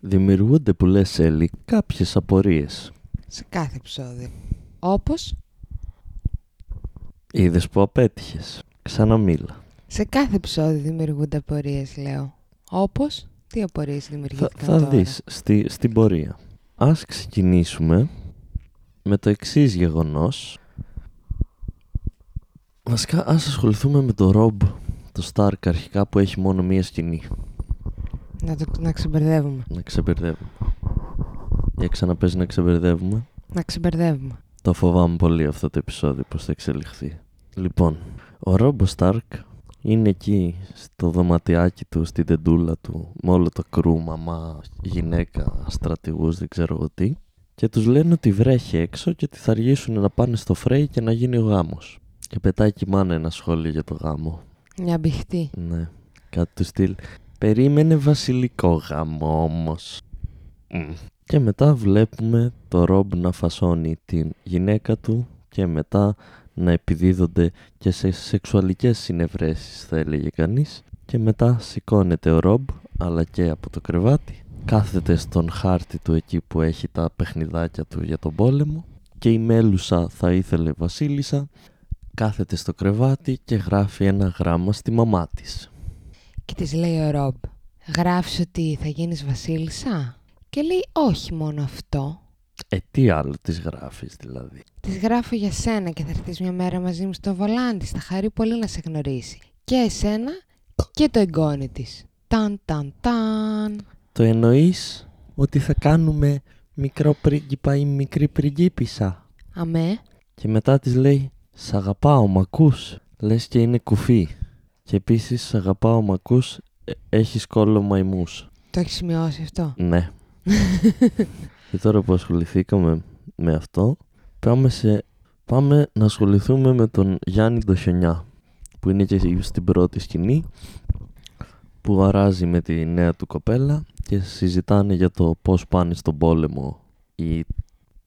Δημιουργούνται που λες Έλλη κάποιες απορίες. Σε κάθε επεισόδιο. Όπως; Είδες που απέτυχες. Ξαναμίλα. σε κάθε επεισόδιο δημιουργούνται απορίες, λέω. Όπως; Τι απορίες Θα, δημιουργήθηκαν θα τώρα; δεις στη, στην πορεία. Ας ξεκινήσουμε με το εξής γεγονός. Βασικά ας ασχοληθούμε με το Rob, το Stark αρχικά που έχει μόνο μία σκηνή. Να, το, να ξεμπερδεύουμε. Να ξεμπερδεύουμε. Για ξαναπες να ξεμπερδεύουμε. Να ξεμπερδεύουμε. Το φοβάμαι πολύ αυτό το επεισόδιο πώς θα εξελιχθεί. Λοιπόν, ο Ρόμπο Στάρκ είναι εκεί στο δωματιάκι του, στην τεντούλα του, με όλο το κρού, μαμά, γυναίκα, στρατηγούς, δεν ξέρω εγώ τι. Και τους λένε ότι βρέχει έξω και ότι θα αργήσουν να πάνε στο Φρέι και να γίνει ο γάμος. Και πετάει και η μάνα ένα σχόλιο για το γάμο. Μια μπηχτή. Ναι, κάτι του στυλ. Περίμενε βασιλικό γάμο όμως. Μμ. Και μετά βλέπουμε το Ρομπ να φασώνει την γυναίκα του και μετά να επιδίδονται και σε σεξουαλικές συνευρέσεις θα έλεγε κανείς και μετά σηκώνεται ο Ρομπ αλλά και από το κρεβάτι κάθεται στον χάρτη του εκεί που έχει τα παιχνιδάκια του για τον πόλεμο και η Μέλουσα θα ήθελε βασίλισσα κάθεται στο κρεβάτι και γράφει ένα γράμμα στη μαμά της. Και της λέει ο Ρομπ, γράφεις ότι θα γίνεις βασίλισσα; Και λέει όχι μόνο αυτό. Ε, τι άλλο της γράφεις δηλαδή; Της γράφω για σένα και θα έρθεις μια μέρα μαζί μου στο βολάντι. Θα χαρεί πολύ να σε γνωρίσει. Και εσένα και το εγγόνι της. Ταν ταν ταν. Το εννοείς; Ότι θα κάνουμε μικρό πρίγκιπα ή μικρή πριγκίπισσα. Αμέ. Και μετά της λέει «Σ' αγαπάω, μ' ακούς» Λες και είναι κουφή. Και επίσης «Σ' αγαπάω, μ' ακούς» ε, έχεις κόλλο μαϊμούς. Το έχεις σημειώσει αυτό; Ναι. και τώρα που ασχοληθήκαμε με αυτό, πάμε, σε... πάμε να ασχοληθούμε με τον Γιάννη το Χιονιά, που είναι και στην πρώτη σκηνή, που αράζει με τη νέα του κοπέλα και συζητάνε για το πώς πάνε στον πόλεμο οι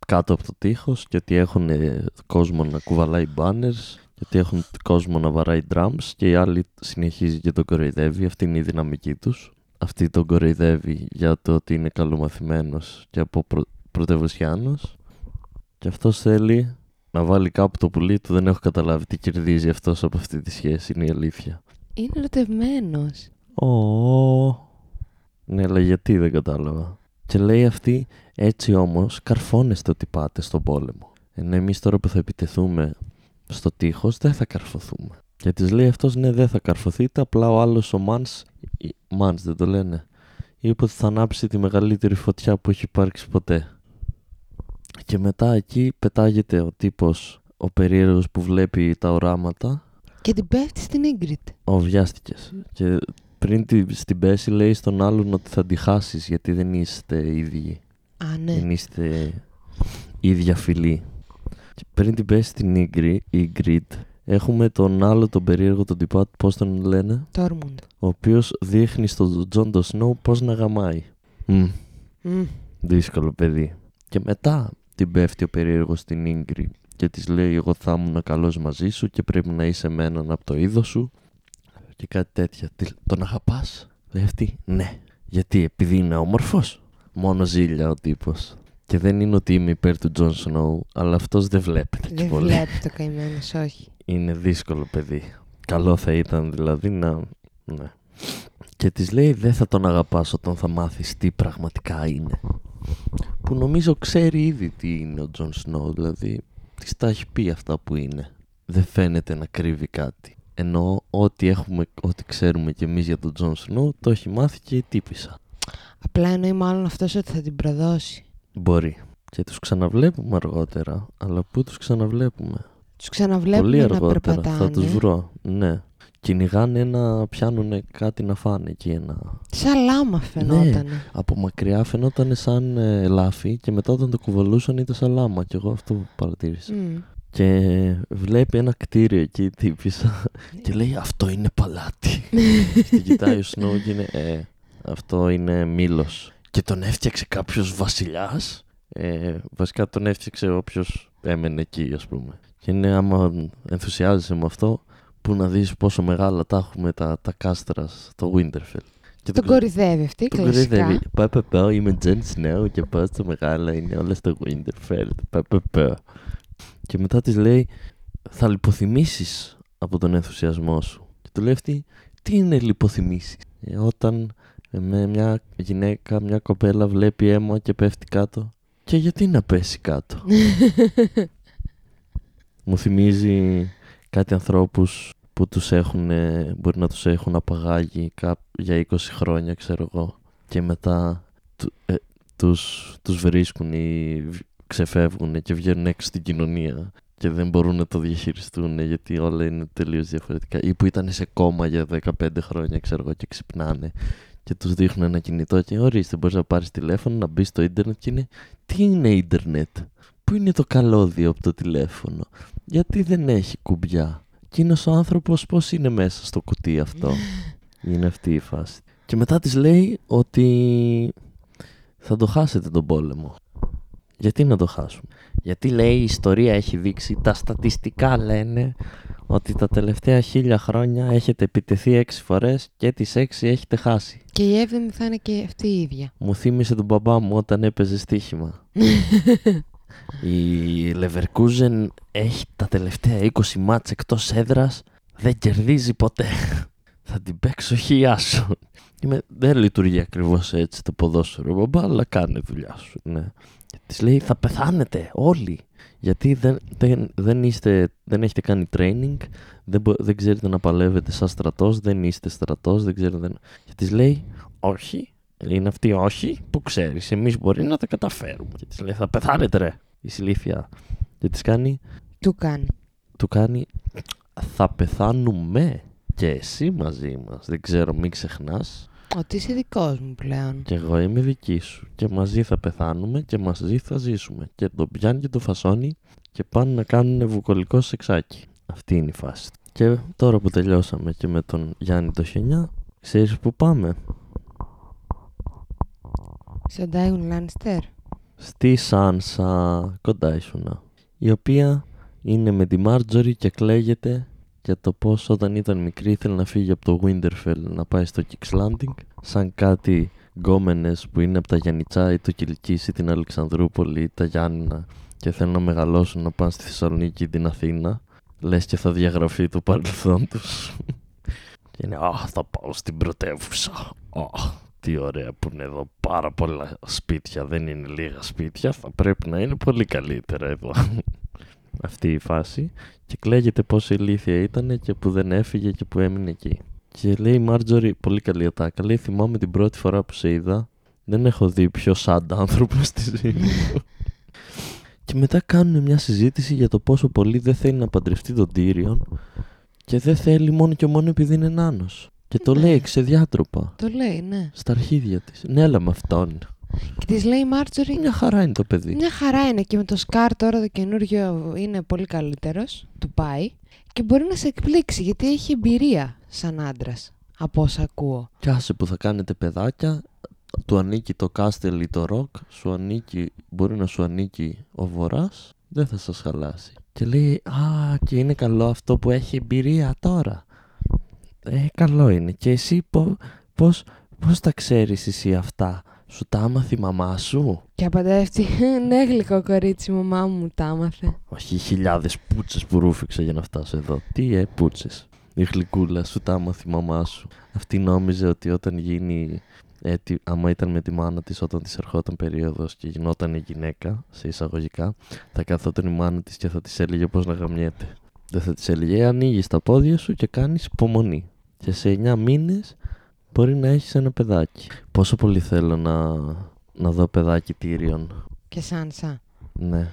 κάτω από το τείχος και ότι έχουν ε, κόσμο να κουβαλάει banners και ότι έχουν κόσμο να βαράει drums και η άλλη συνεχίζει και τον κοροϊδεύει, αυτή είναι η δυναμική τους. Αυτή τον κοροϊδεύει για το ότι είναι καλομαθημένος και από πρω... πρωτευουσιάνος και αυτός θέλει να βάλει κάπου το πουλί του, δεν έχω καταλάβει τι κερδίζει αυτός από αυτή τη σχέση, είναι η αλήθεια. Είναι ερωτευμένος. Ω. Ναι, αλλά γιατί δεν κατάλαβα. Και λέει αυτή, έτσι όμως καρφώνεστε ότι πάτε στον πόλεμο. Ενώ εμείς τώρα που θα επιτεθούμε στο τείχος δεν θα καρφωθούμε. Και της λέει αυτός, ναι δεν θα καρφωθείτε, απλά ο άλλος ο Μάνς, ή- Μάνς δεν το λένε, είπε ότι θα ανάψει τη μεγαλύτερη φωτιά που έχει υπάρξει ποτέ. Και μετά εκεί πετάγεται ο τύπος, ο περίεργος που βλέπει τα οράματα Και την πέφτει στην Ίγκριτ. ο βιάστηκες. Και πριν τη, της την πέσει λέει στον άλλον ότι θα τη χάσεις γιατί δεν είστε ίδιοι. Α, ναι. Δεν είστε ίδια φυλή. Και πριν την πέσει στην Ίγκρι- Ygritte έχουμε τον άλλο τον περίεργο τον τυπά, πώς τον λένε, Τόρμουντ. ο οποίος δείχνει στον Τζον το Σνόου πώς να γαμάει. Μμ, Μμ. δύσκολο παιδί. Και μετά την πέφτει ο περίεργος στην Ίγκρι και της λέει εγώ θα ήμουν καλός μαζί σου και πρέπει να είσαι με έναν από το είδος σου και κάτι τέτοια. Τι- Τον αγαπάς; Λέει αυτή, ναι. Γιατί, επειδή είναι όμορφος. Μόνο ζήλια ο τύπος. Και δεν είναι ότι είμαι υπέρ του Τζον Σνόου, αλλά αυτός δεν βλέπετε και Δεν πολύ. βλέπει το καημένος, όχι. Είναι δύσκολο παιδί. Καλό θα ήταν δηλαδή να... Ναι. Και της λέει δεν θα τον αγαπάς όταν θα μάθεις τι πραγματικά είναι. Που νομίζω ξέρει ήδη τι είναι ο Τζον Σνόου, δηλαδή της τα έχει πει αυτά που είναι. Δεν φαίνεται να κρύβει κάτι. Ενώ ό,τι, έχουμε, ό,τι ξέρουμε κι εμείς για τον Τζον Σνόου το έχει μάθει και η τύπισσα. Απλά εννοεί μάλλον αυτός ότι θα την προδώσει. Μπορεί. Και τους ξαναβλέπουμε αργότερα, αλλά πού τους ξαναβλέπουμε; Τους ξαναβλέπουμε Πολύ να αργότερα περπατάνε. θα τους βρω. Ναι. Κυνηγάνε ένα, πιάνουν κάτι να φάνε εκεί ένα... Σαν λάμα φαινότανε. Από μακριά φαινόταν σαν ε, λάφι και μετά όταν το κουβαλούσαν ήταν σαν λάμα και εγώ αυτό παρατήρησα. Μμ. Και βλέπει ένα κτίριο εκεί τύπησα και λέει αυτό είναι παλάτι. και κοιτάει ο Σνόου και είναι ε, αυτό είναι μήλος. Και τον έφτιαξε κάποιος βασιλιάς; Ε, βασικά τον έφτιαξε όποιος έμενε εκεί ας πούμε. Και είναι άμα ενθουσιάζεσαι με αυτό που να δεις πόσο μεγάλα τα έχουμε τα, τα κάστρα στο Winterfell. Και Τον κορυδεύει αυτή, τον κλασικά. κορυδεύει. Πα, πα, πα, είμαι Τζεν Σνέου και πάω στο μεγάλο, είναι όλα στο Winterfell. Πα, πα, πα. Και μετά της λέει, θα λιποθυμήσεις από τον ενθουσιασμό σου. Και του λέει αυτή, τι είναι λιποθυμήσεις; Ε, όταν ε, με μια γυναίκα, μια κοπέλα βλέπει αίμα και πέφτει κάτω. Και γιατί να πέσει κάτω; Μου θυμίζει κάτι ανθρώπους που τους έχουν, ε, μπορεί να τους έχουν απαγάγει κά- για 20 χρόνια ξέρω εγώ και μετά του, ε, τους, τους βρίσκουν ή β- ξεφεύγουν και βγαίνουν έξω στην κοινωνία και δεν μπορούν να το διαχειριστούν γιατί όλα είναι τελείως διαφορετικά ή που ήταν σε κόμμα για 15 χρόνια ξέρω εγώ και ξυπνάνε και τους δείχνουν ένα κινητό και ορίστε μπορείς να πάρεις τηλέφωνο να μπεις στο ίντερνετ και είναι τι είναι ίντερνετ; Πού είναι το καλώδιο από το τηλέφωνο; Γιατί δεν έχει κουμπιά; Εκείνο ο άνθρωπος πώς είναι μέσα στο κουτί αυτό. είναι αυτή η φάση. Και μετά της λέει ότι θα το χάσετε τον πόλεμο. Γιατί να το χάσουμε; Γιατί λέει η ιστορία έχει δείξει, τα στατιστικά λένε ότι τα τελευταία χίλια χρόνια έχετε επιτεθεί έξι φορές και τις έξι έχετε χάσει. Και η έβδομη θα είναι και αυτή η ίδια. Μου θύμισε τον μπαμπά μου όταν έπαιζε στοίχημα. Η Leverkusen έχει τα τελευταία 20 μάτς εκτός έδρας, δεν κερδίζει ποτέ. Θα την παίξω χιλιά σου. Είμαι, δεν λειτουργεί ακριβώς έτσι το ποδόσφαιρο, μπαμπά, αλλά κάνε δουλειά σου. Ναι. Και της λέει θα πεθάνετε όλοι. Γιατί δεν, δεν, δεν, είστε, δεν έχετε κάνει training, δεν, μπο- δεν ξέρετε να παλεύετε σαν στρατός, δεν είστε στρατός, δεν ξέρετε... Και της λέει όχι, είναι αυτή όχι που ξέρεις, εμείς μπορεί να τα καταφέρουμε. Και της λέει θα πεθάνετε ρε, η συλλήφια. Και της κάνει, Του κάνει. του κάνει θα πεθάνουμε και εσύ μαζί μας. Δεν ξέρω, μην ξεχνάς. Ότι είσαι δικός μου πλέον. Και εγώ είμαι δική σου. Και μαζί θα πεθάνουμε και μαζί θα ζήσουμε. Και τον πιάνει και το φασώνει και πάνε να κάνουν βουκολικό σεξάκι. Αυτή είναι η φάση. Και τώρα που τελειώσαμε και με τον Γιάννη το Χενιά, ξέρεις που πάμε; Στον Τάιουν Λάνιστερ. Στη Σάνσα, κοντά ήσουνα. Η οποία είναι με τη Μάρτζορι και κλαίγεται για το πως όταν ήταν μικρή ήθελε να φύγει από το Winterfell να πάει στο King's Landing σαν κάτι γκόμενες που είναι από τα Γιαννιτσά ή το Κιλκής ή την Αλεξανδρούπολη ή τα Γιάννηνα και θέλουν να μεγαλώσουν να πάνε στη Θεσσαλονίκη ή την Αθήνα λες και θα διαγραφεί το παρελθόν τους. Και είναι «Α, θα πάω στην πρωτεύουσα. Α, τι ωραία που είναι εδώ. Πάρα πολλά σπίτια. Δεν είναι λίγα σπίτια. Θα πρέπει να είναι πολύ καλύτερα εδώ αυτή η φάση και κλαίγεται πόσο ηλίθια ήταν και που δεν έφυγε και που έμεινε εκεί. Και λέει η Μάρτζορι, πολύ καλή ατάκα, λέει θυμάμαι την πρώτη φορά που σε είδα, δεν έχω δει πιο σάντα άνθρωπος στη ζωή μου. και μετά κάνουν μια συζήτηση για το πόσο πολύ δεν θέλει να παντρευτεί τον Τύριον και δεν θέλει μόνο και μόνο επειδή είναι νάνος. Και το Ναι. λέει ξεδιάτροπα, Το λέει, ναι. στα αρχίδια της. Ναι, αλλά με αυτόν. Και της λέει η Μάρτζορι. Μια χαρά είναι το παιδί. Μια χαρά είναι και με το Σκάρ τώρα το καινούργιο είναι πολύ καλύτερος, του πάει και μπορεί να σε εκπλήξει γιατί έχει εμπειρία σαν άντρας. Από όσα ακούω. Κι άσε που θα κάνετε παιδάκια, του ανήκει το κάστελ ή το ροκ, σου ανήκει, μπορεί να σου ανήκει ο βορράς, δεν θα σας χαλάσει. Και λέει, α, και είναι καλό αυτό που έχει εμπειρία τώρα. Ε, καλό είναι. Και εσύ πο, πώς, πώς τα ξέρεις εσύ αυτά, σου τα άμαθε η μαμά σου; Και απαντάει αυτή, ναι γλυκό κορίτσι, η μαμά μου τα άμαθε. Όχι χιλιάδες πούτσες που ρούφηξα για να φτάσω εδώ. Τι ε, πούτσες. Η γλυκούλα σου τα άμαθε η μαμά σου. Αυτή νόμιζε ότι όταν γίνει έτη, άμα ήταν με τη μάνα της όταν της ερχόταν περίοδος και γινόταν η γυναίκα, σε εισαγωγικά, θα καθόταν η μάνα της και θα της έλεγε πώς να γαμιέται. Δεν θα της έλεγε, «Ε, ανοίγεις τα πόδια σου και κάνεις υπομονή. Και σε 9 μήνες μπορεί να έχεις ένα παιδάκι. Πόσο πολύ θέλω να, να δω παιδάκι Τύριον. Και Σάνσα. Ναι.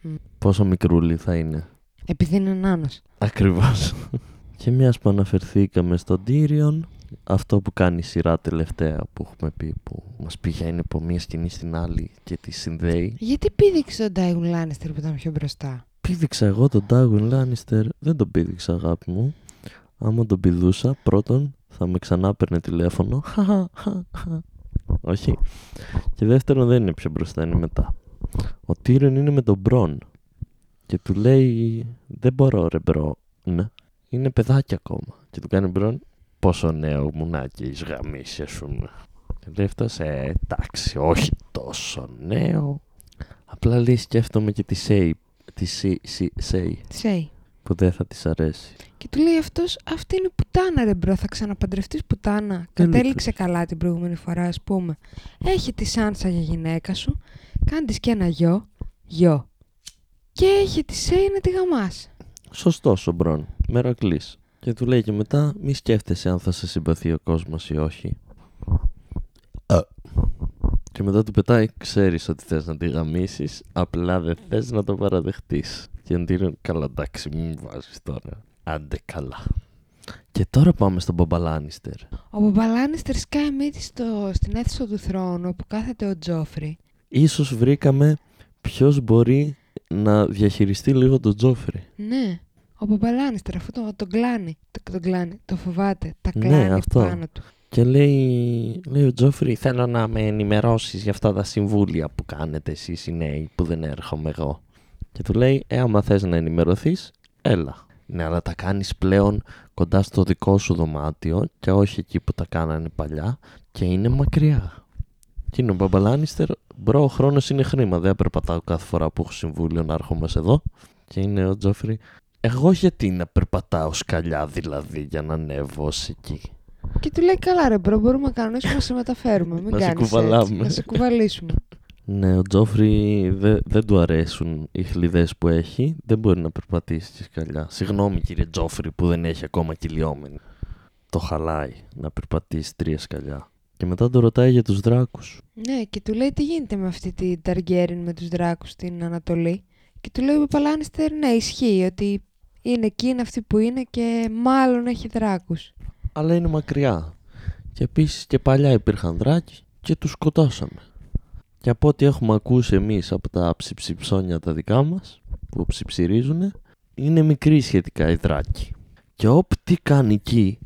Μμ. Πόσο μικρούλι θα είναι. Επειδή είναι νάνος. Ακριβώς. και μιας που αναφερθήκαμε στον Tyrion, αυτό που κάνει η σειρά τελευταία που έχουμε πει, που μας πηγαίνει από μία σκηνή στην άλλη και τη συνδέει. Γιατί πήδηξε τον Τάιουν Λάνιστερ που ήταν πιο μπροστά; Πήδηξα εγώ τον Τάγουιν Λάνιστερ, δεν τον πήδηξα αγάπη μου. Άμα τον πηδούσα, πρώτον θα με ξανά παίρνε τηλέφωνο. Όχι. Και δεύτερον δεν είναι πιο μπροστά, είναι μετά. Ο Τύριον είναι με τον Μπρον. Και του λέει, δεν μπορώ ρε bro. Ναι. Είναι παιδάκι ακόμα. Και του κάνει Μπρον, πόσο νέο μουνάκι έχεις γαμήσει, ας πούμε. Λέει αυτός, ε, εντάξει, όχι τόσο νέο. Απλά λέει σκέφτομαι και τη Σέι, τη Σέι, Σέι, Σέι. Που δεν θα της αρέσει. Και του λέει αυτός, αυτή είναι πουτάνα ρε bro, θα ξαναπαντρευτείς πουτάνα. Κατέληξε καλά την προηγούμενη φορά ας πούμε. Έχει τη Σάνσα για γυναίκα σου, κάνεις της και ένα γιο, γιο. Και έχει τη Σέι να τη γαμάς. Σωστός ο Μπρον, μερακλής. Και του λέει και μετά, μη σκέφτεσαι αν θα σε συμπαθεί ο κόσμος ή όχι. Α. Και μετά του πετάει, ξέρεις ότι θες να τη γαμίσεις, απλά δεν θες να το παραδεχτείς. Και να είναι καλά εντάξει, μην μου βάζεις τώρα. Άντε καλά. Και τώρα πάμε στον Μπομπαλάνιστερ. Ο Μπομπαλάνιστερ σκάει μύτη στο, στην αίθουσα του θρόνου όπου κάθεται ο Τζόφρι. Ίσως βρήκαμε ποιος μπορεί να διαχειριστεί λίγο τον Τζόφρι. Ναι, ο Μπομπαλάνιστερ αυτό το, τον κλάνει. Το, τον κλάνει, το φοβάται, τα Ναι, κλάνει αυτό. πάνω του. Και λέει, λέει ο Τζόφρι, θέλω να με ενημερώσεις για αυτά τα συμβούλια που κάνετε εσείς οι νέοι που δεν έρχομαι εγώ. Και του λέει, ε, άμα θες να ενημερωθείς, έλα. Ναι, αλλά τα κάνεις πλέον κοντά στο δικό σου δωμάτιο και όχι εκεί που τα κάνανε παλιά και είναι μακριά. Και είναι ο Μπαμπά Λάνιστερ, bro, ο χρόνος είναι χρήμα, δεν περπατάω κάθε φορά που έχω συμβούλιο να έρχομαι σε εδώ. Και είναι ο Τζόφρι, εγώ γιατί να περπατάω σκαλιά δηλαδή για να ανέβω ως εκεί; Και του λέει, καλά ρε bro, μπορούμε να κανονίσουμε να σε μεταφέρουμε. Μην Να σε κάνεις κουβαλάμε. έτσι, να σε κουβαλήσουμε. Ναι, ο Τζόφρι δε- δεν του αρέσουν οι χλιδές που έχει. Δεν μπορεί να περπατήσει στα σκαλιά. Συγγνώμη κύριε Τζόφρι που δεν έχει ακόμα κυλιόμενη. Το χαλάει να περπατήσει τρία σκαλιά. Και μετά το ρωτάει για τους δράκους. ναι, και του λέει τι γίνεται με αυτή την Ταργκέριν με τους δράκους στην Ανατολή. Και του λέει ο Παλάνιστερ, ναι, ισχύει ότι είναι εκεί, είναι αυτή που είναι και μάλλον έχει δράκους. Αλλά είναι μακριά. Και επίσης και παλιά υπήρχαν δράκοι και τους σκοτώσαμε. Και από ό,τι έχουμε ακούσει εμείς από τα ψιψιψώνια τα δικά μας που ψιψιρίζουν είναι μικροί σχετικά οι δράκοι. Και όπτι κάνει εκεί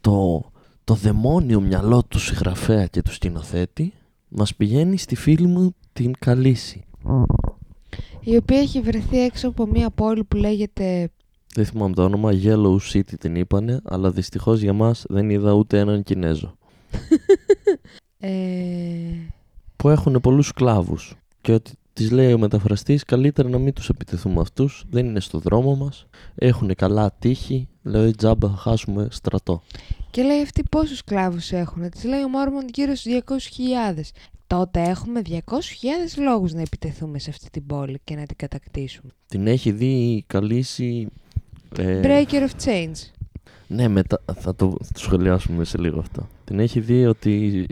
το, το δαιμόνιο μυαλό του συγγραφέα και του σκηνοθέτη μας πηγαίνει στη φίλη μου την Καλύση. Η οποία έχει βρεθεί έξω από μια πόλη που λέγεται Δεν θυμάμαι το όνομα, Yellow City την είπανε, αλλά δυστυχώς για μας δεν είδα ούτε έναν Κινέζο. ε, που έχουν πολλούς σκλάβους και ότι τις λέει ο μεταφραστής καλύτερα να μην τους επιτεθούμε αυτούς, δεν είναι στο δρόμο μας, έχουν καλά τύχη, λέει τζάμπα θα χάσουμε στρατό. Και λέει αυτή πόσους σκλάβους έχουν. Της λέει ο Μόρμοντ γύρω στους 200.000. Τότε έχουμε 200.000 λόγους να επιτεθούμε σε αυτή την πόλη και να την κατακτήσουμε. Την έχει δει η Καλύση... ε, Breaker of Chains. ναι, μετά θα το, θα το σχολιάσουμε σε λίγο αυτό. Την έχει δει ότι...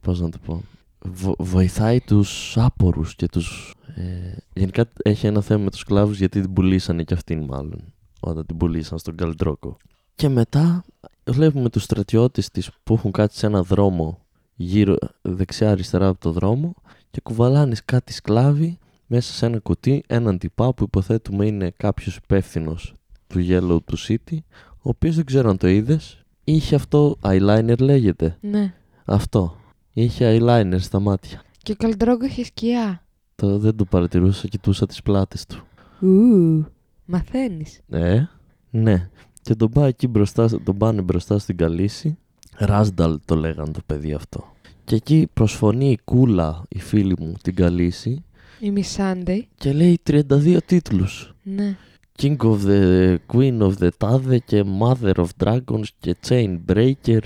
Πώς να το πω... βο- βοηθάει τους άπορους και τους... Ε, γενικά έχει ένα θέμα με τους σκλάβους γιατί την πουλήσανε και αυτήν μάλλον. Όταν την πουλήσαν στον Καλντρόκο. Και μετά βλέπουμε τους στρατιώτες της που έχουν κάτσει σε ένα δρόμο γύρω δεξιά-αριστερά από το δρόμο και κουβαλάνε κάτι σκλάβοι μέσα σε ένα κουτί έναν τυπά που υποθέτουμε είναι κάποιος υπεύθυνος του Yellow του City ο οποίος δεν ξέρω αν το είδες είχε αυτό eyeliner λέγεται Ναι. αυτό είχε eyeliner στα μάτια Και ο Καλντρόγκο είχε σκιά. το, δεν το παρατηρούσα κοιτούσα τις πλάτες του Ου, μαθαίνεις. Ε, ναι. Και τον πάει εκεί μπροστά, τον πάνε μπροστά στην Καλύση. Ράσνταλ το λέγαν το παιδί αυτό. Και εκεί προσφωνεί η κούλα, η φίλη μου, την Καλύση Η Miss Sunday. και λέει 32 τίτλους. Ναι. King of the Queen of the Tade και Mother of Dragons και Chain Breaker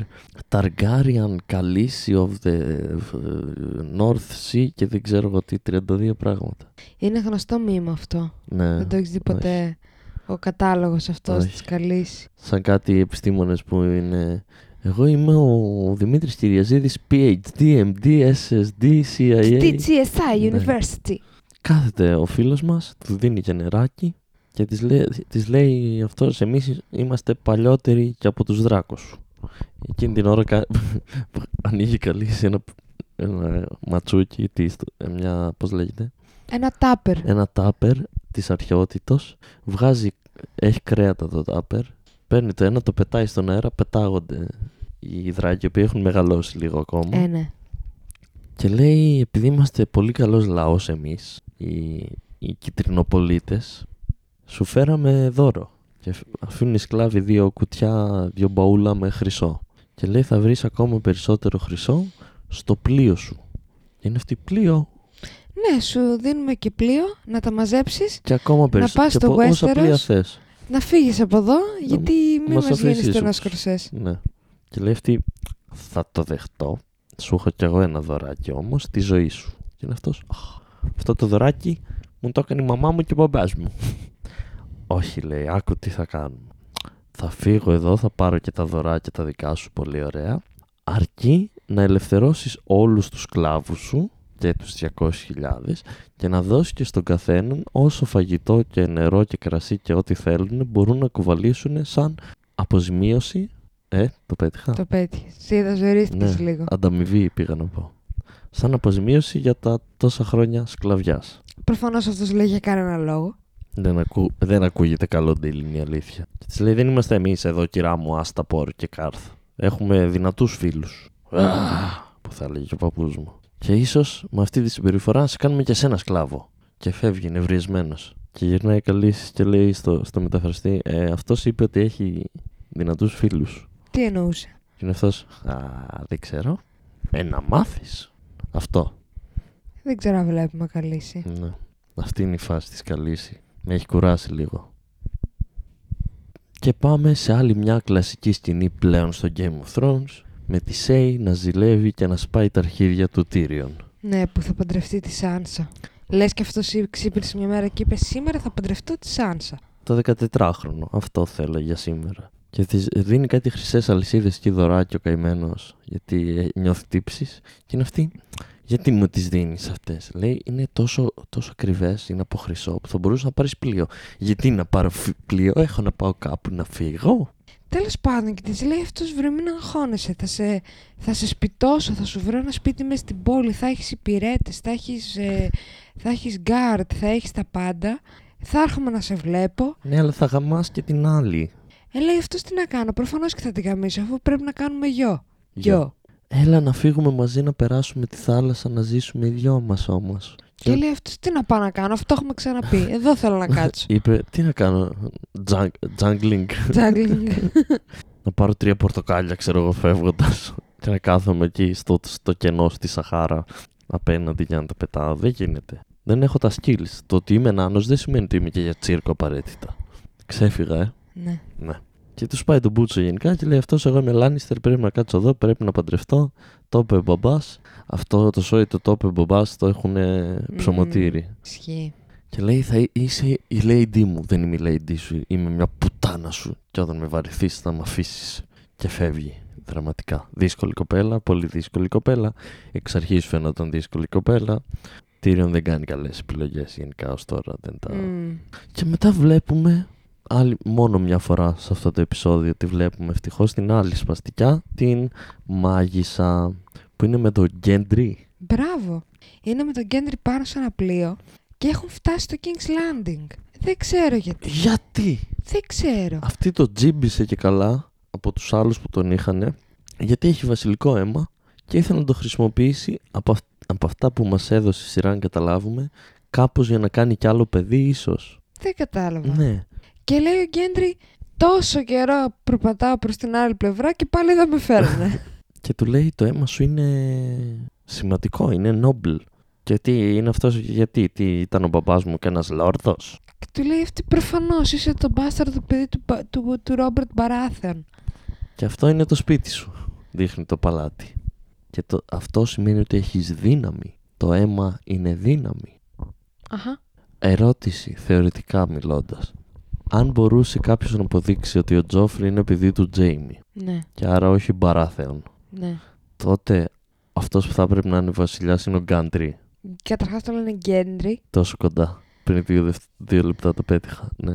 Targaryen Καλύση of the ε, North Sea και δεν ξέρω εγώ τι 32 πράγματα. Είναι γνωστό μήμα αυτό. Ναι. Δεν το έχεις δει ποτέ. Ο κατάλογος αυτός Όχι. της καλής. σαν κάτι επιστήμονες που είναι... Εγώ είμαι ο Δημήτρης Κυριαζίδης, PhD, MD, SSD, CIA. TCSI Ναι. University. Κάθεται ο φίλος μας, του δίνει και νεράκι και της λέει, της λέει αυτός εμείς είμαστε παλιότεροι και από τους δράκους σου. Εκείνη την ώρα κα... ανοίγει καλή σε ένα, ένα ματσούκι, τι, στο- ε, μια, πώς λέγεται, Ένα τάπερ. ένα τάπερ της αρχαιότητος, βγάζει, έχει κρέατα το τάπερ, παίρνει το ένα, το πετάει στον αέρα, πετάγονται οι δράκοι, οι οποίοι έχουν μεγαλώσει λίγο ακόμα. Ε, ναι. Και λέει, επειδή είμαστε πολύ καλός λαός εμείς, οι, οι κυτρινοπολίτες, σου φέραμε δώρο. Και αφ- αφήνουν οι σκλάβοι δύο κουτιά, δύο μπαούλα με χρυσό. Και λέει θα βρεις ακόμα περισσότερο χρυσό στο πλοίο σου. Είναι αυτή πλοίο Ναι, σου δίνουμε και πλοίο να τα μαζέψεις, και ακόμα περισσότερο. πας και στο πο- όσα Westeros. πλοία θες. να φύγεις από εδώ, γιατί μην μας μας γίνεις αφήσεις το ίσως. κροσές. Ναι. Και λέει αυτή, θα το δεχτώ. Σου έχω κι εγώ ένα δωράκι όμως στη ζωή σου. Και είναι αυτός. Αυτό το δωράκι μου το έκανε η μαμά μου και ο μπαμπάς μου. Όχι, λέει, άκου τι θα κάνουμε. Θα φύγω εδώ, θα πάρω και τα δωράκια τα δικά σου, πολύ ωραία. Αρκεί να ελευθερώσεις όλους τους σκλάβους σου και τους 200.000 και να δώσεις και στον καθέναν όσο φαγητό και νερό και κρασί και ό,τι θέλουν μπορούν να κουβαλήσουν σαν αποζημίωση. Ε, το πέτυχα. Το πέτυχες. Σε είδα ζωρίστηκες Ναι. λίγο. Ανταμοιβή πήγα να πω. Σαν αποζημίωση για τα τόσα χρόνια σκλαβιάς. Προφανώς αυτός λέει για κανένα λόγο. Δεν, ακού, δεν ακούγεται καλό deal, είναι η αλήθεια. Και της λέει: Δεν είμαστε εμείς εδώ, κυρά μου, άστα πόρ και κάρθ. Έχουμε δυνατούς φίλους. Που θα λέγει και ο παππούς μου. Και ίσως με αυτή τη συμπεριφορά να σε κάνουμε και σένα σκλάβο. Και φεύγει νευριασμένος. Και γυρνάει καλή και λέει στο, στο μεταφραστή: ε, Αυτός είπε ότι έχει δυνατούς φίλους. Τι εννοούσε; Και είναι αυτός. Α, δεν ξέρω. Ε, να μάθεις. Αυτό. Δεν ξέρω αν βλέπουμε καλύση. Ναι. Αυτή είναι η φάση της καλύσης. Με έχει κουράσει λίγο. Και πάμε σε άλλη μια κλασική σκηνή πλέον στο Game of Thrones με τη Σέι να ζηλεύει και να σπάει τα αρχίδια του Tyrion. Ναι, που θα παντρευτεί τη Σάνσα. Λες και αυτός ξύπνησε μια μέρα και είπε σήμερα θα παντρευτώ τη Σάνσα. Το 14χρονο. Αυτό θέλω για σήμερα. Και τη δίνει κάτι χρυσές αλυσίδες και δωράκι ο καημένος γιατί ε, νιώθει τύψει. Και είναι αυτή. Γιατί μου τις δίνεις αυτές. Λέει είναι τόσο, τόσο ακριβές, είναι από χρυσό που θα μπορούσε να πάρεις πλοίο. Γιατί να πάρω φι- πλοίο, έχω να πάω κάπου να φύγω; Τέλος πάντων, και της λέει αυτός βρε μην αγχώνεσαι. Θα σε, θα σε σπιτώσω, θα σου βρω ένα σπίτι με στην πόλη. Θα έχεις υπηρέτες, θα έχεις ε, θα έχεις guard, θα έχεις τα πάντα. Θα έρχομαι να σε βλέπω. Ναι, αλλά θα γαμάς και την άλλη. Ε, λέει αυτό τι να κάνω. Προφανώς και θα την γαμίσω, αφού πρέπει να κάνουμε γιο. Γιο. Έλα να φύγουμε μαζί να περάσουμε τη θάλασσα να ζήσουμε οι δυο μας όμως. Και λέει αυτός τι να πάω να κάνω, αυτό έχουμε ξαναπεί. Εδώ θέλω να κάτσω. Είπε, τι να κάνω, Juggling. Juggling. να πάρω τρία πορτοκάλια, ξέρω εγώ, φεύγοντας. και να κάθομαι εκεί στο, στο κενό στη Σαχάρα απέναντι για να τα πετάω. Δεν γίνεται. Δεν έχω τα skills. Το ότι είμαι νάνος δεν σημαίνει ότι είμαι και για τσίρκο απαραίτητα. Ξέφυγα, ε. ναι. Ναι. Και τους πάει τον Μπούτσο γενικά και λέει: Αυτός εγώ είμαι Λάνιστερ. Πρέπει να κάτσω εδώ, πρέπει να παντρευτώ. Το είπε μπαμπάς. Αυτό το σόι το το είπε μπαμπάς, το έχουν ψωμοτήρι. Ισχύει. Και λέει: Θα είσαι η lady μου. Δεν είμαι η lady σου. Είμαι μια πουτάνα σου. Και όταν με βαρεθείς, θα με αφήσεις. Και φεύγει. Δραματικά. Δύσκολη κοπέλα, πολύ δύσκολη κοπέλα. Εξ αρχής φαίνονταν δύσκολη κοπέλα. Τύριον δεν κάνει καλές επιλογές γενικά ως τώρα. Δεν τα... Μμμ. Και μετά βλέπουμε άλλη, μόνο μια φορά σε αυτό το επεισόδιο τη βλέπουμε ευτυχώς την άλλη σπαστικιά, την μάγισσα που είναι με το Gendry. Μπράβο. Είναι με τον Γκέντρι πάνω σε ένα πλοίο και έχουν φτάσει στο King's Landing. Δεν ξέρω γιατί. Γιατί; Δεν ξέρω. αυτή το τζίμπησε και καλά από τους άλλους που τον είχαν γιατί έχει βασιλικό αίμα και ήθελε να το χρησιμοποιήσει από, αυ- από αυτά που μας έδωσε η σειρά να καταλάβουμε κάπως για να κάνει κι άλλο παιδί ίσως. Δεν κατάλαβα. Ναι. Και λέει ο Γκέντρι τόσο καιρό προπατάω προς την άλλη πλευρά και πάλι δεν με φέρνε. Και του λέει το αίμα σου είναι σημαντικό, είναι noble. Και τι είναι αυτός, γιατί, τι ήταν ο μπαμπάς μου και ένας λόρδος; και του λέει αυτή προφανώς είσαι το μπάσταρδο παιδί του, Μπα- του, του Ρόμπερτ Μπαράθεων. Και αυτό είναι το σπίτι σου, δείχνει το παλάτι. Και το, αυτό σημαίνει ότι έχεις δύναμη. Το αίμα είναι δύναμη. Αχα. Ερώτηση, θεωρητικά μιλώντας. Αν μπορούσε κάποιος να αποδείξει ότι ο Τζόφρι είναι παιδί του Τζέιμι Ναι, και άρα όχι Μπαράθεων, ναι. τότε αυτός που θα πρέπει να είναι βασιλιάς είναι ο Γκάντρι. Καταρχάς το λένε Γκέντρι. Τόσο κοντά. Πριν δύο, δευ- δύο λεπτά το πέτυχα. Ναι.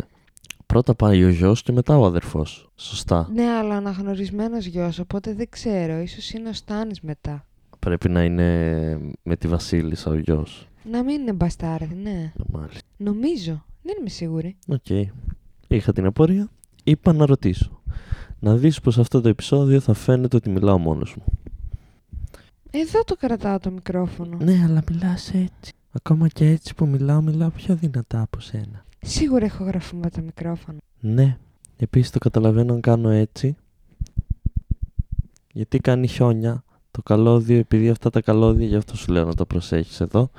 Πρώτα πάει ο γιος και μετά ο αδερφός. Σωστά. Ναι, αλλά αναγνωρισμένος γιος, οπότε δεν ξέρω. Ίσως είναι ο Στάννις μετά. Πρέπει να είναι με τη Βασίλισσα ο γιος. Να μην είναι μπαστάρδι, ναι. Ναι, Μάλιστα. Νομίζω. Δεν είμαι σίγουρη. Οκ. Είχα την απορία. Είπα να ρωτήσω. Να δεις πως αυτό το επεισόδιο θα φαίνεται ότι μιλάω μόνος μου. Εδώ το κρατάω το μικρόφωνο. Ναι, αλλά μιλάς έτσι. Ακόμα και έτσι που μιλάω, μιλάω πιο δυνατά από σένα. Σίγουρα έχω γραφούμε το μικρόφωνο. Ναι. Επίσης το καταλαβαίνω αν κάνω έτσι. Γιατί κάνει χιόνια το καλώδιο, επειδή αυτά τα καλώδια, γι' αυτό σου λέω να τα προσέχεις εδώ.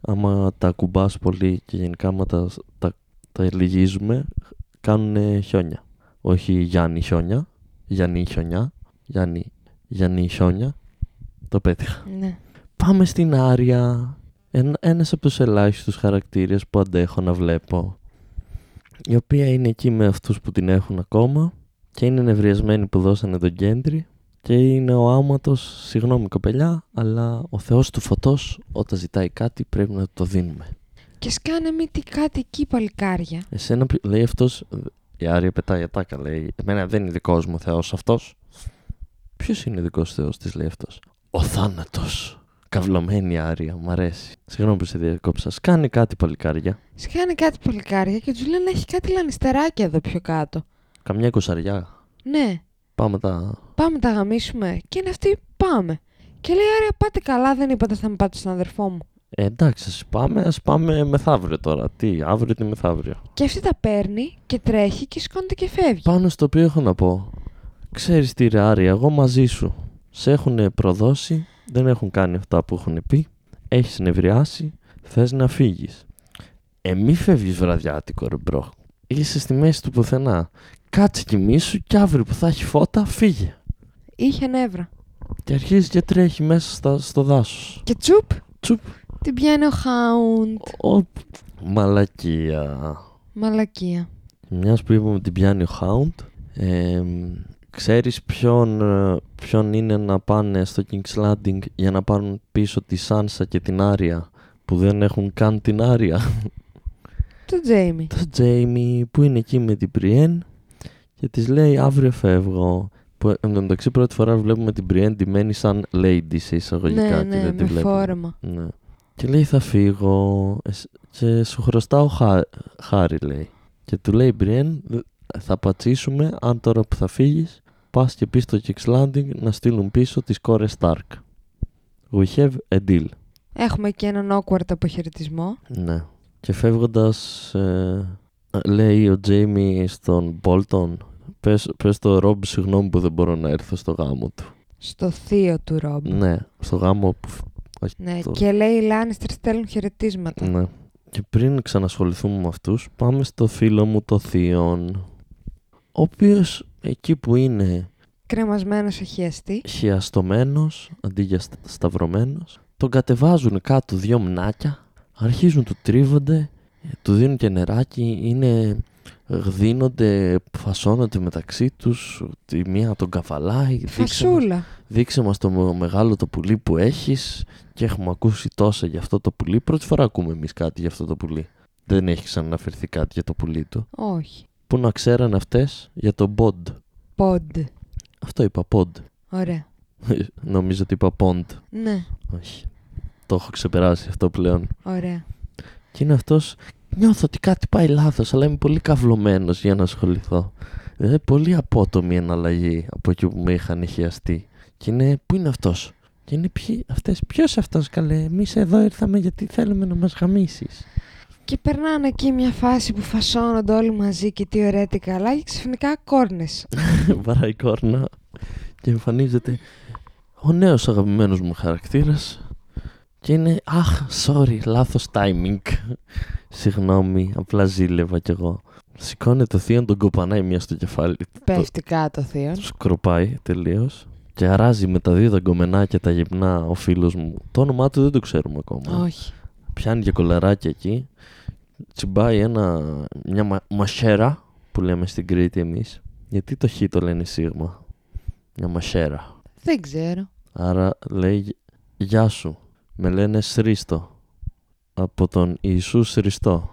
Άμα τα κουμπάς πολύ και γενικά άμα τα, τα, τα λυγίζουμε, κάνουν χιόνια. Όχι Γιάννη χιόνια, Γιάννη χιονιά, Γιάννη, Γιάννη χιόνια. Το πέτυχα. Ναι. Πάμε στην Άρια. Ένα, ένας από τους ελάχιστους χαρακτήρες που αντέχω να βλέπω. Η οποία είναι εκεί με αυτούς που την έχουν ακόμα και είναι νευριασμένοι που δώσανε τον κέντρι και είναι ο άματος, συγγνώμη κοπελιά, αλλά ο θεός του φωτός όταν ζητάει κάτι πρέπει να το δίνουμε. Και σκάνε μη τι κάτι εκεί παλικάρια. Εσένα ποι- λέει αυτός, η Άρια πετάει ατάκα, λέει, εμένα δεν είναι δικός μου θεός αυτός. Ποιος είναι δικός θεός της, λέει αυτός. Ο θάνατος. Καυλωμένη Άρια, μ' αρέσει. Συγγνώμη που σε διακόψα. Σκάνε κάτι παλικάρια. Σκάνε κάτι παλικάρια και τους λένε έχει κάτι λανιστεράκια εδώ πιο κάτω. Καμιά κοσαριά. Ναι, Πάμε τα. πάμε τα γαμίσουμε. Και είναι αυτοί, πάμε. Και λέει, Άρια, πάτε καλά, δεν είπατε θα με πάτε στον αδερφό μου. Ε, εντάξει, ας πάμε, ας πάμε μεθαύριο τώρα. Τι, αύριο τι μεθαύριο. Και αυτή τα παίρνει και τρέχει και σηκώνεται και φεύγει. Πάνω στο οποίο έχω να πω. Ξέρεις τι ρε Άρια, εγώ μαζί σου. Σε έχουν προδώσει, δεν έχουν κάνει αυτά που έχουν πει. Έχεις νευριάσει, θες να φύγεις. Ε, μη φεύγεις βραδιάτικο ρε bro. Είσαι στη μέση του πουθενά. Κάτσε κοιμήσου και αύριο που θα έχει φώτα φύγε. Είχε νεύρα. Και αρχίζεις και τρέχει μέσα στα, στο δάσος. Και τσουπ, Τσουπ. Την πιάνει ο Χάουντ. Ο... Μαλακία. Μαλακία. Μιας που είπαμε την πιάνει ο Hound, ε, ξέρεις ποιον, ε, ποιον είναι να πάνε στο King's Landing για να πάρουν πίσω τη Σάνσα και την Άρια που δεν έχουν καν την Άρια. Το Τζέιμι. Το Τζέιμι που είναι εκεί με την Πριέν και της λέει αύριο φεύγω. Που εν τω μεταξύ πρώτη φορά βλέπουμε την Πριέν ντυμένη σαν lady σε εισαγωγικά Ναι, και ναι, δεν τη με βλέπουμε. φόρεμα. Ναι. Και λέει θα φύγω εσ- και σου χρωστάω χά- χάρη λέει. Και του λέει Μπριέν θα πατσίσουμε αν τώρα που θα φύγεις πας και πεις στο King's Landing να στείλουν πίσω τις κόρες Stark. We have a deal. Έχουμε και έναν awkward αποχαιρετισμό. Ναι. Και φεύγοντας ε, λέει ο Τζέιμι στον Bolton πες, πες το Ρομπ συγγνώμη που δεν μπορώ να έρθω στο γάμο του. Στο θείο του Ρομπ. Ναι, στο γάμο που... όχι, Ναι, το- και λέει οι Λάνιστερ στέλνουν χαιρετίσματα. Ναι. Και πριν ξανασχοληθούμε με αυτούς, πάμε στο φίλο μου το Θείον, ο οποίος εκεί που είναι Κρεμασμένος σε χιαστή. χιαστομένος, αντί για στα- σταυρωμένος, τον κατεβάζουν κάτω δύο μνάκια, αρχίζουν του τρίβονται, ε, του δίνουν και νεράκι, είναι γδίνονται, φασώνονται μεταξύ τους, τη μία τον καβαλάει, δείξε μας, Φασούλα. Δείξε μας το με- μεγάλο το πουλί που έχεις και έχουμε ακούσει τόσα για αυτό το πουλί. Πρώτη φορά ακούμε εμείς κάτι για αυτό το πουλί. Δεν έχει ξαναναφερθεί κάτι για το πουλί του. Όχι. Πού να ξέραν αυτές; Για το ποντ. Ποντ. Αυτό είπα ποντ. Ωραία. Νομίζω ότι είπα ποντ. Ναι, Όχι. Το έχω ξεπεράσει αυτό πλέον. ωραία. Και είναι αυτός, νιώθω ότι κάτι πάει λάθος, αλλά είμαι πολύ καυλωμένος για να ασχοληθώ. Δηλαδή πολύ απότομη εναλλαγή από εκεί που με είχαν χιαστεί. Και είναι, πού είναι αυτός; Και είναι ποιοι, αυτές, ποιος αυτός καλέ, εμείς εδώ ήρθαμε γιατί θέλουμε να μας γαμίσεις. Και περνάνε εκεί μια φάση που φασώνονται όλοι μαζί και τι ωραία τι καλά και ξαφνικά κόρνες. Βαράει κόρνα και εμφανίζεται ο νέος αγαπημένος μου χαρακτήρας και είναι «Αχ, sorry, λάθος timing». Συγγνώμη, απλά ζήλευα κι εγώ. Σηκώνει το θείο, τον κοπανάει μια στο κεφάλι. Πέφτει κάτω ο θείος. Το σκροπάει τελείως. Και αράζει με τα δύο δαγκομενάκια τα γυμνά ο φίλος μου. Το όνομά του δεν το ξέρουμε ακόμα. Όχι. Πιάνει και κολαράκι εκεί. Τσιμπάει ένα, μια μα, μασέρα που λέμε στην Κρήτη εμείς. Γιατί το χ το λένε σίγμα. Μια μασέρα. Δεν ξέρω. Άρα λέει Γεια σου. Με λένε Σρίστο. Από τον Ιησούς Σριστό.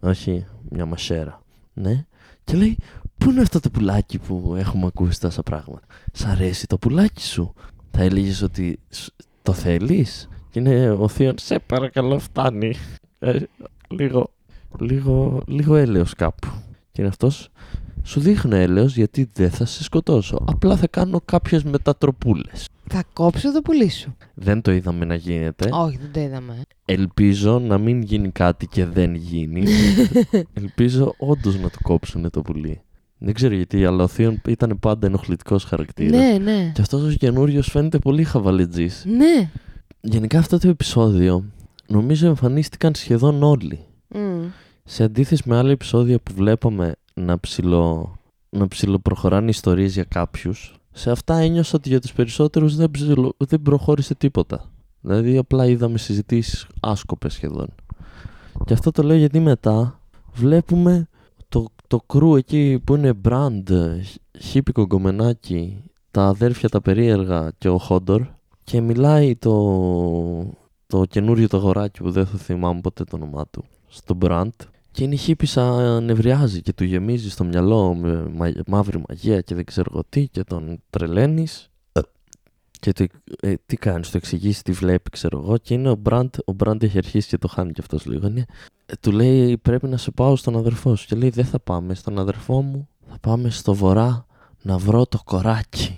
Όχι, μια μασέρα. Ναι. Και λέει, Πού είναι αυτό το πουλάκι που έχουμε ακούσει τόσα πράγματα; Σ' αρέσει το πουλάκι σου; Θα έλεγες ότι σ- το θέλεις; Και είναι ο Θείον, σε παρακαλώ φτάνει. Ε, λίγο, λίγο, λίγο έλεος κάπου. Και είναι αυτός, σου δείχνω έλεος γιατί δεν θα σε σκοτώσω. Απλά θα κάνω κάποιες μετατροπούλες. Θα κόψω το πουλί σου. Δεν το είδαμε να γίνεται. Όχι, δεν το είδαμε. Ελπίζω να μην γίνει κάτι και δεν γίνει. Ελπίζω όντως να του κόψουν το πουλί. Δεν ξέρω γιατί, αλλά ο Θείον ήταν πάντα ενοχλητικός χαρακτήρας. Ναι, ναι. Και αυτός ο καινούριος φαίνεται πολύ χαβαλετζή. Ναι. Γενικά αυτό το επεισόδιο νομίζω εμφανίστηκαν σχεδόν όλοι. Μμ. Σε αντίθεση με άλλα επεισόδια που βλέπαμε να, ψηλο, να ψηλοπροχωράνε ιστορίες για κάποιους, σε αυτά ένιωσα ότι για τους περισσότερους δεν, ψηλο- δεν προχώρησε τίποτα. Δηλαδή απλά είδαμε συζητήσεις άσκοπες σχεδόν. Και αυτό το λέω γιατί μετά βλέπουμε το, το κρού εκεί που είναι Μπραντ, Χίπικο Γκομενάκι, τα αδέρφια τα περίεργα και ο Χόντορ και μιλάει το, το καινούριο το αγοράκι που δεν θα θυμάμαι ποτέ το όνομά του στον Μπραντ και είναι η χύπησα νευριάζει και του γεμίζει στο μυαλό με μα- μαύρη μαγεία και δεν ξέρω εγώ τι και τον τρελαίνεις και το, ε, τι κάνεις, το εξηγήσει, τι βλέπει, ξέρω εγώ. Και είναι ο Μπραντ, ο Μπραντ έχει αρχίσει και το χάνει κι αυτός λίγο. Είναι, ε, του λέει πρέπει να σε πάω στον αδερφό σου. Και λέει δεν θα πάμε στον αδερφό μου, θα πάμε στο βορρά να βρω το κοράκι.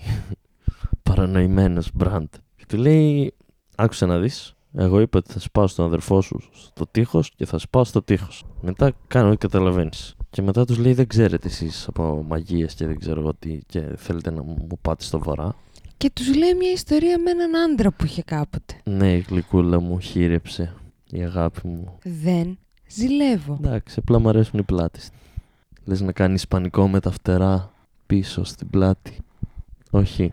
Παρανοημένος Μπραντ. Και του λέει άκουσε να δεις, εγώ είπα ότι θα σε πάω στον αδερφό σου στο τείχος και θα σε πάω στο τείχος. Μετά κάνω ό,τι καταλαβαίνεις. Και μετά τους λέει δεν ξέρετε εσείς από μαγείες και δεν ξέρω εγώ τι και θέλετε να μου πάτε στο βορρά. Και τους λέει μια ιστορία με έναν άντρα που είχε κάποτε. Ναι, η γλυκούλα μου χείρεψε η αγάπη μου. Δεν ζηλεύω. Εντάξει, απλά μου αρέσουν οι πλάτες. Λες να κάνει ισπανικό με τα φτερά πίσω στην πλάτη. Όχι.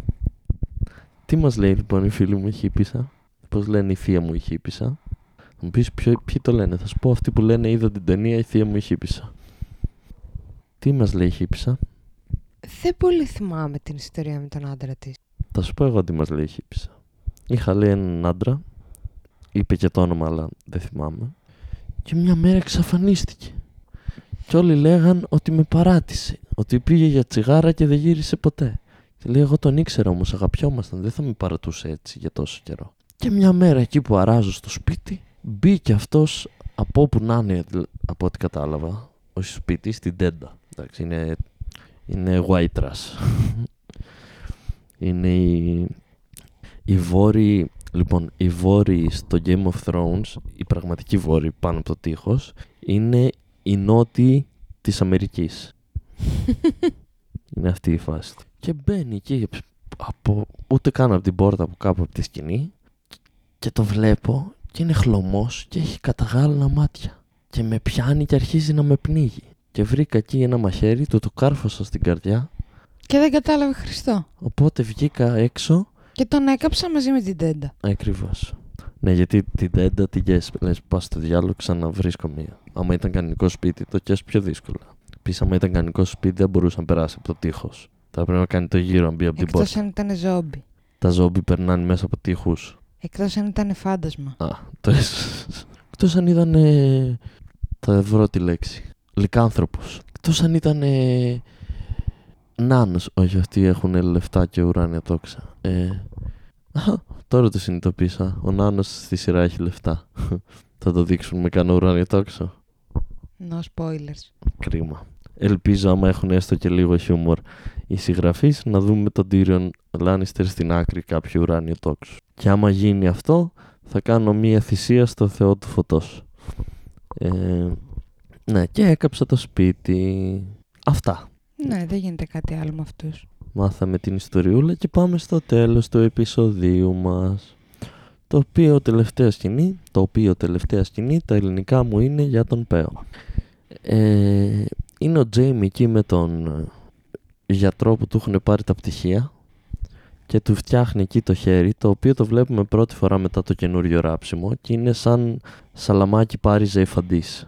Τι μας λέει λοιπόν η φίλη μου η χύπησα; Πώς λένε η θεία μου η χύπησα; Θα μου πεις ποιο, ποιοι το λένε; Θα σου πω αυτοί που λένε είδα την ταινία η θεία μου η χύπησα. Τι μας λέει η χύπησα; Δεν πολύ θυμάμαι την ιστορία με τον άντρα της. Θα σου πω εγώ τι μας λέει η χύπησα. Είχα λέει έναν άντρα. Είπε και το όνομα αλλά δεν θυμάμαι. Και μια μέρα εξαφανίστηκε. Και όλοι λέγαν ότι με παράτησε. Ότι πήγε για τσιγάρα και δεν γύρισε ποτέ. Και λέει: Εγώ τον ήξερα όμως, αγαπιόμασταν. Δεν θα με παρατούσε έτσι για τόσο καιρό. Και μια μέρα εκεί που αράζω στο σπίτι, μπήκε αυτός από όπου να είναι, δηλ- από ό,τι κατάλαβα, όχι στο σπίτι, στην τέντα. Εντάξει, είναι, είναι white trash. είναι η, οι βόρειοι, λοιπόν, οι βόρειοι στο Game of Thrones, οι πραγματικοί βόρειοι πάνω από το τείχος, είναι οι νότιοι της Αμερικής. είναι αυτή η φάση. του. Και μπαίνει εκεί, από, ούτε καν από την πόρτα από κάπου από τη σκηνή και το βλέπω και είναι χλωμός και έχει καταγάλωνα μάτια. Και με πιάνει και αρχίζει να με πνίγει. Και βρήκα εκεί ένα μαχαίρι, του το κάρφωσα στην καρδιά. Και δεν κατάλαβε Χριστό. Οπότε βγήκα έξω Και τον έκαψα μαζί με την τέντα. Ακριβώς. Ναι, γιατί την τέντα την κες, λες πας στο διάλογο ξαναβρίσκω μία. Άμα ήταν κανονικό σπίτι, το κες πιο δύσκολα. Επίσης, άμα ήταν κανονικό σπίτι, δεν μπορούσε να περάσει από το τείχος. Θα πρέπει να κάνει το γύρο, να μπει από την Εκτός πόρτα. αν ήταν ζόμπι. Τα ζόμπι περνάνε μέσα από τείχους. Εκτός αν ήταν φάντασμα. Α, το Εκτός αν ήταν. ε, Θα βρω τη λέξη. Λικάνθρωπο. Εκτός αν ήταν. Ε, Νάνος. Όχι, αυτοί έχουν λεφτά και ουράνια τόξα. Ε, α, τώρα το συνειδητοποίησα. Ο Νάνος στη σειρά έχει λεφτά. Θα το δείξουν με κανένα ουράνιο τόξο. No spoilers. Κρίμα. Ελπίζω άμα έχουν έστω και λίγο χιούμορ οι συγγραφείς να δούμε τον Tyrion Lannister στην άκρη κάποιο ουράνιο τόξο. Και άμα γίνει αυτό θα κάνω μία θυσία στο Θεό του Φωτός. Ε, ναι και έκαψα το σπίτι. Αυτά. Ναι, δεν γίνεται κάτι άλλο με αυτούς. Μάθαμε την ιστοριούλα και πάμε στο τέλος του επεισοδίου μας. Το οποίο τελευταία σκηνή, το οποίο τελευταία σκηνή, τα ελληνικά μου είναι για τον Πέο. Ε, είναι ο Τζέιμι εκεί με τον ε, γιατρό που του έχουν πάρει τα πτυχία και του φτιάχνει εκεί το χέρι, το οποίο το βλέπουμε πρώτη φορά μετά το καινούριο ράψιμο και είναι σαν σαλαμάκι πάρει ζεϊφαντής.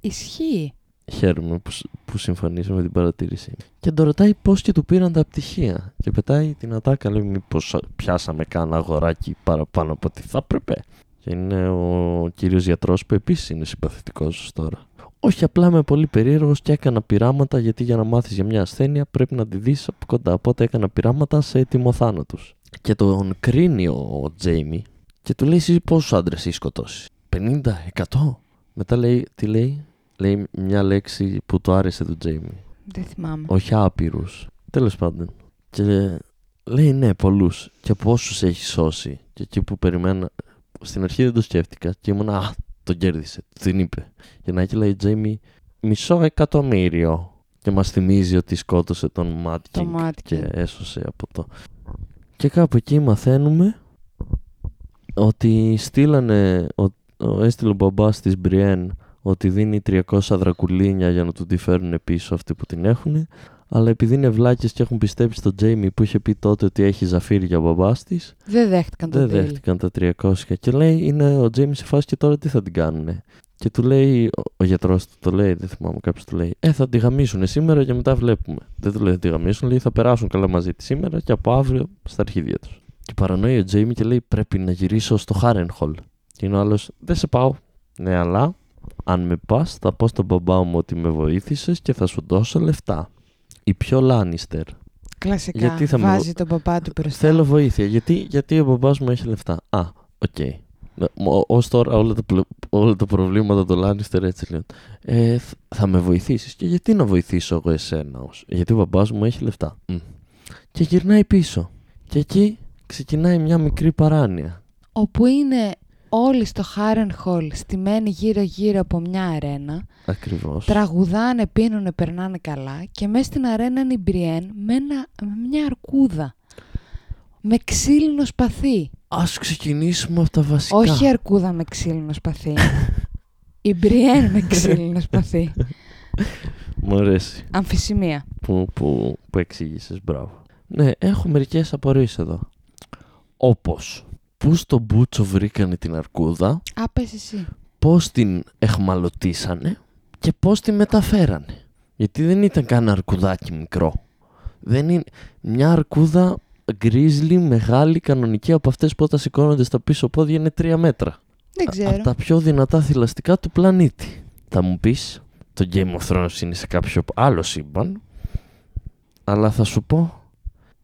Ισχύει. Χαίρομαι που, σ- που συμφωνείς με την παρατήρηση. Και τον ρωτάει πώς και του πήραν τα πτυχία. Και πετάει την ατάκα, λέει μήπως πιάσαμε κάνα αγοράκι παραπάνω από ό,τι θα έπρεπε. Και είναι ο κύριος γιατρός που επίσης είναι συμπαθητικός τώρα. Όχι απλά είμαι πολύ περίεργος και έκανα πειράματα γιατί για να μάθεις για μια ασθένεια πρέπει να τη δεις από κοντά. Οπότε έκανα πειράματα σε ετοιμοθάνατους. Και τον κρίνει ο Τζέιμι και του λέει εσύ πόσους άντρες έχεις σκοτώσει; 50, 100. Μετά λέει, τι λέει, λέει μια λέξη που του άρεσε του Τζέιμι. Δεν θυμάμαι. Όχι άπειρους. Τέλος πάντων. Και λέει ναι, πολλούς. Και πόσου έχει σώσει. Και εκεί που περιμένα. Στην αρχή δεν το σκέφτηκα. Και ήμουν Α, τον κέρδισε. Την είπε. Και να έχει λέει Τζέιμι μισό εκατομμύριο. και μας θυμίζει ότι σκότωσε τον Μάτ Το Κινγκ Mad και King. έσωσε από το... Και κάπου εκεί μαθαίνουμε ότι στείλανε, ο, ο, έστειλε ο μπαμπάς της Μπριέν ότι δίνει 300 δρακουλίνια για να του τη φέρουν πίσω αυτοί που την έχουν. Αλλά επειδή είναι βλάκες και έχουν πιστέψει στον Τζέιμι που είχε πει τότε ότι έχει ζαφύρι ο μπαμπάς της, Δεν δέχτηκαν το δεν deal. δέχτηκαν τα 300 και λέει είναι ο Τζέιμι σε φάση και τώρα τι θα την κάνουνε; Και του λέει, ο, ο γιατρός του το λέει, δεν θυμάμαι κάποιος του λέει, Ε, θα τη γαμίσουν σήμερα και μετά βλέπουμε. Δεν του λέει θα τη γαμίσουν, λέει θα περάσουν καλά μαζί της σήμερα και από αύριο στα αρχίδια τους. Και παρανοεί ο Τζέιμι και λέει πρέπει να γυρίσω στο Χάρενχολ. Και είναι ο άλλος, δεν σε πάω. Ναι, αλλά αν με πας, θα πω στον μπαμπά μου ότι με βοήθησες και θα σου δώσω λεφτά. Η πιο Λάνιστερ. Κλασικά. Γιατί θα με Βάζει τον παπά του μπροστά. Θέλω βοήθεια. Γιατί, γιατί ο μπαμπάς μου έχει λεφτά. Α, οκ. Ω τώρα όλα τα, πλο- όλα τα προβλήματα του Λάνιστερ έτσι λένε. Ε, θ- θα με βοηθήσεις. Και γιατί να βοηθήσω εγώ εσένα. ως- Γιατί ο μπαμπάς μου έχει λεφτά. Μμ. Και γυρνάει πίσω. Και εκεί ξεκινάει μια μικρή παράνοια. Όπου είναι όλοι στο Χάρεν Χολ στημένοι γύρω-γύρω από μια αρένα. Ακριβώς. Τραγουδάνε, πίνουνε, περνάνε καλά. Και μέσα στην αρένα είναι η Μπριέν με, ένα, με μια αρκούδα. Με ξύλινο σπαθί. Ας ξεκινήσουμε από τα βασικά. Όχι αρκούδα με ξύλινο σπαθί. η Μπριέν με ξύλινο σπαθί. Μου αρέσει Αμφισημία. που, που, που εξήγησες. Μπράβο. Ναι, έχω μερικές απορίες εδώ. Όπως, πού στο μπούτσο βρήκανε την αρκούδα; Α, πες εσύ. πώς την εχμαλωτήσανε και πώς τη μεταφέρανε; Γιατί δεν ήταν καν αρκουδάκι μικρό. Δεν είναι μια αρκούδα γκρίζλι, μεγάλη, κανονική από αυτές που όταν σηκώνονται στα πίσω πόδια είναι τρία μέτρα. Δεν Από ξέρω. τα πιο δυνατά θηλαστικά του πλανήτη. Θα μου πεις, το Game of Thrones είναι σε κάποιο άλλο σύμπαν, αλλά θα σου πω,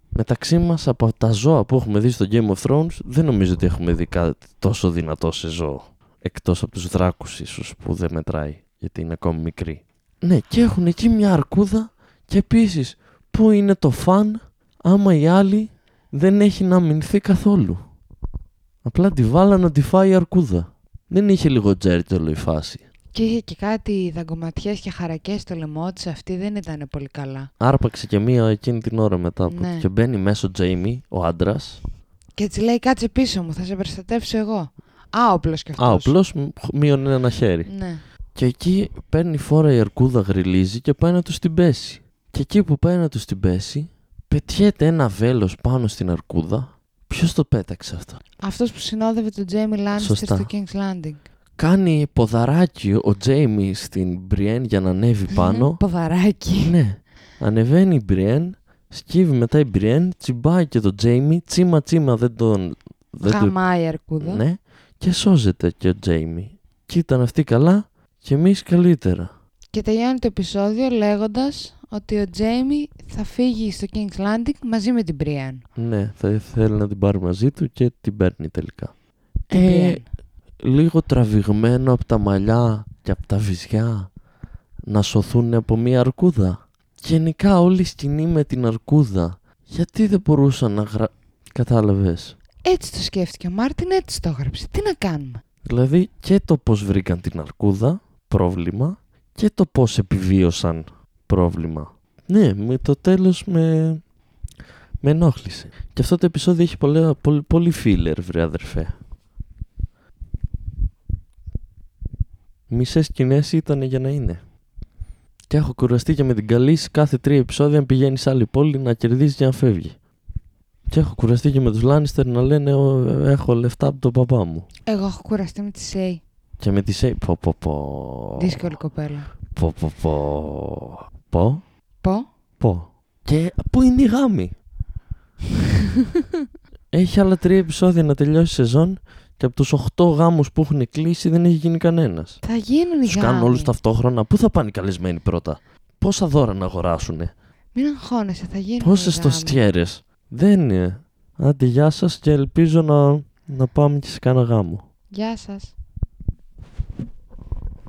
μεταξύ μας από τα ζώα που έχουμε δει στο Game of Thrones, δεν νομίζω ότι έχουμε δει κάτι τόσο δυνατό σε ζώο. Εκτός από τους δράκους ίσως που δεν μετράει, γιατί είναι ακόμη μικρή. Ναι, και έχουν εκεί μια αρκούδα και επίσης, πού είναι το φαν άμα η άλλη δεν έχει να αμυνθεί καθόλου. Απλά τη βάλα να τη φάει η αρκούδα. Δεν είχε λίγο τζέρτζελο η φάση. Και είχε και κάτι δαγκωματιές και χαρακές στο λαιμό της. Αυτή δεν ήταν πολύ καλά. Άρπαξε και μία εκείνη την ώρα μετά από Ναι. και μπαίνει μέσω ο Τζέιμι, ο άντρας. Και έτσι λέει κάτσε πίσω μου, θα σε προστατεύσω εγώ. Άοπλος κι αυτός. Α, απλώ μείον ένα χέρι. Ναι. Και εκεί παίρνει φόρα η αρκούδα, γριλίζει και πάει να τους την πέσει. Και εκεί που πάει να τους την πέσει, πετιέται ένα βέλος πάνω στην αρκούδα. Ποιος το πέταξε αυτό; Αυτός που συνόδευε τον Τζέιμι Λάνιστερ Σωστά. στο King's Landing. Κάνει ποδαράκι ο Τζέιμι στην Μπριέν για να ανέβει πάνω. Ποδαράκι. Ναι. Ανεβαίνει η Μπριέν, σκύβει μετά η Μπριέν, τσιμπάει και τον Τζέιμι, τσίμα τσίμα δεν τον. Δεν του- Χαμάει η αρκούδα. Ναι, και σώζεται και ο Τζέιμι. Και ήταν αυτοί καλά και εμείς καλύτερα. Και τελειώνει το επεισόδιο λέγοντας ότι ο Τζέιμι θα φύγει στο King's Landing μαζί με την Μπριάν. Ναι, θα θέλει να την πάρει μαζί του και την παίρνει τελικά. Την Ε, Brienne. Λίγο τραβηγμένο από τα μαλλιά και από τα βυζιά να σωθούν από μία αρκούδα. Γενικά όλη η σκηνή με την αρκούδα. Γιατί δεν μπορούσαν να γρα... Κατάλαβες; Έτσι το σκέφτηκε ο Μάρτιν, έτσι το έγραψε. Τι να κάνουμε; Δηλαδή και το πώς βρήκαν την αρκούδα, πρόβλημα, και το πώς επιβίωσαν, πρόβλημα. Ναι, με το τέλος με, με ενόχλησε. Και αυτό το επεισόδιο έχει πολλά, πολύ, πολύ filler, βρε αδερφέ. Μισές σκηνές ήταν για να είναι. Και έχω κουραστεί και με την καλή κάθε τρία επεισόδια να πηγαίνεις σε άλλη πόλη να κερδίζεις και να φεύγεις. Και έχω κουραστεί και με τους Λάνιστερ να λένε «Ω, έχω λεφτά από τον παπά μου. Εγώ έχω κουραστεί με τη Σέι. Και με τη Σέι. Πω, πω, πω. Δύσκολη κοπέλα. Πω, πω, πω. Πω, Πω. πω. Και πού είναι η γάμη; έχει άλλα τρία επεισόδια να τελειώσει η σεζόν και από τους 8 γάμους που έχουν κλείσει δεν έχει γίνει κανένας. Θα γίνουν οι Τους κάνουν γάμοι. όλους ταυτόχρονα. Πού θα πάνε οι καλεσμένοι πρώτα; Πόσα δώρα να αγοράσουνε; Μην αγχώνεσαι, θα γίνουν Πόσες οι γάμοι. τοστιέρες. Δεν είναι. Άντε γεια σας και ελπίζω να, να πάμε και σε κάνα γάμο. Γεια σας.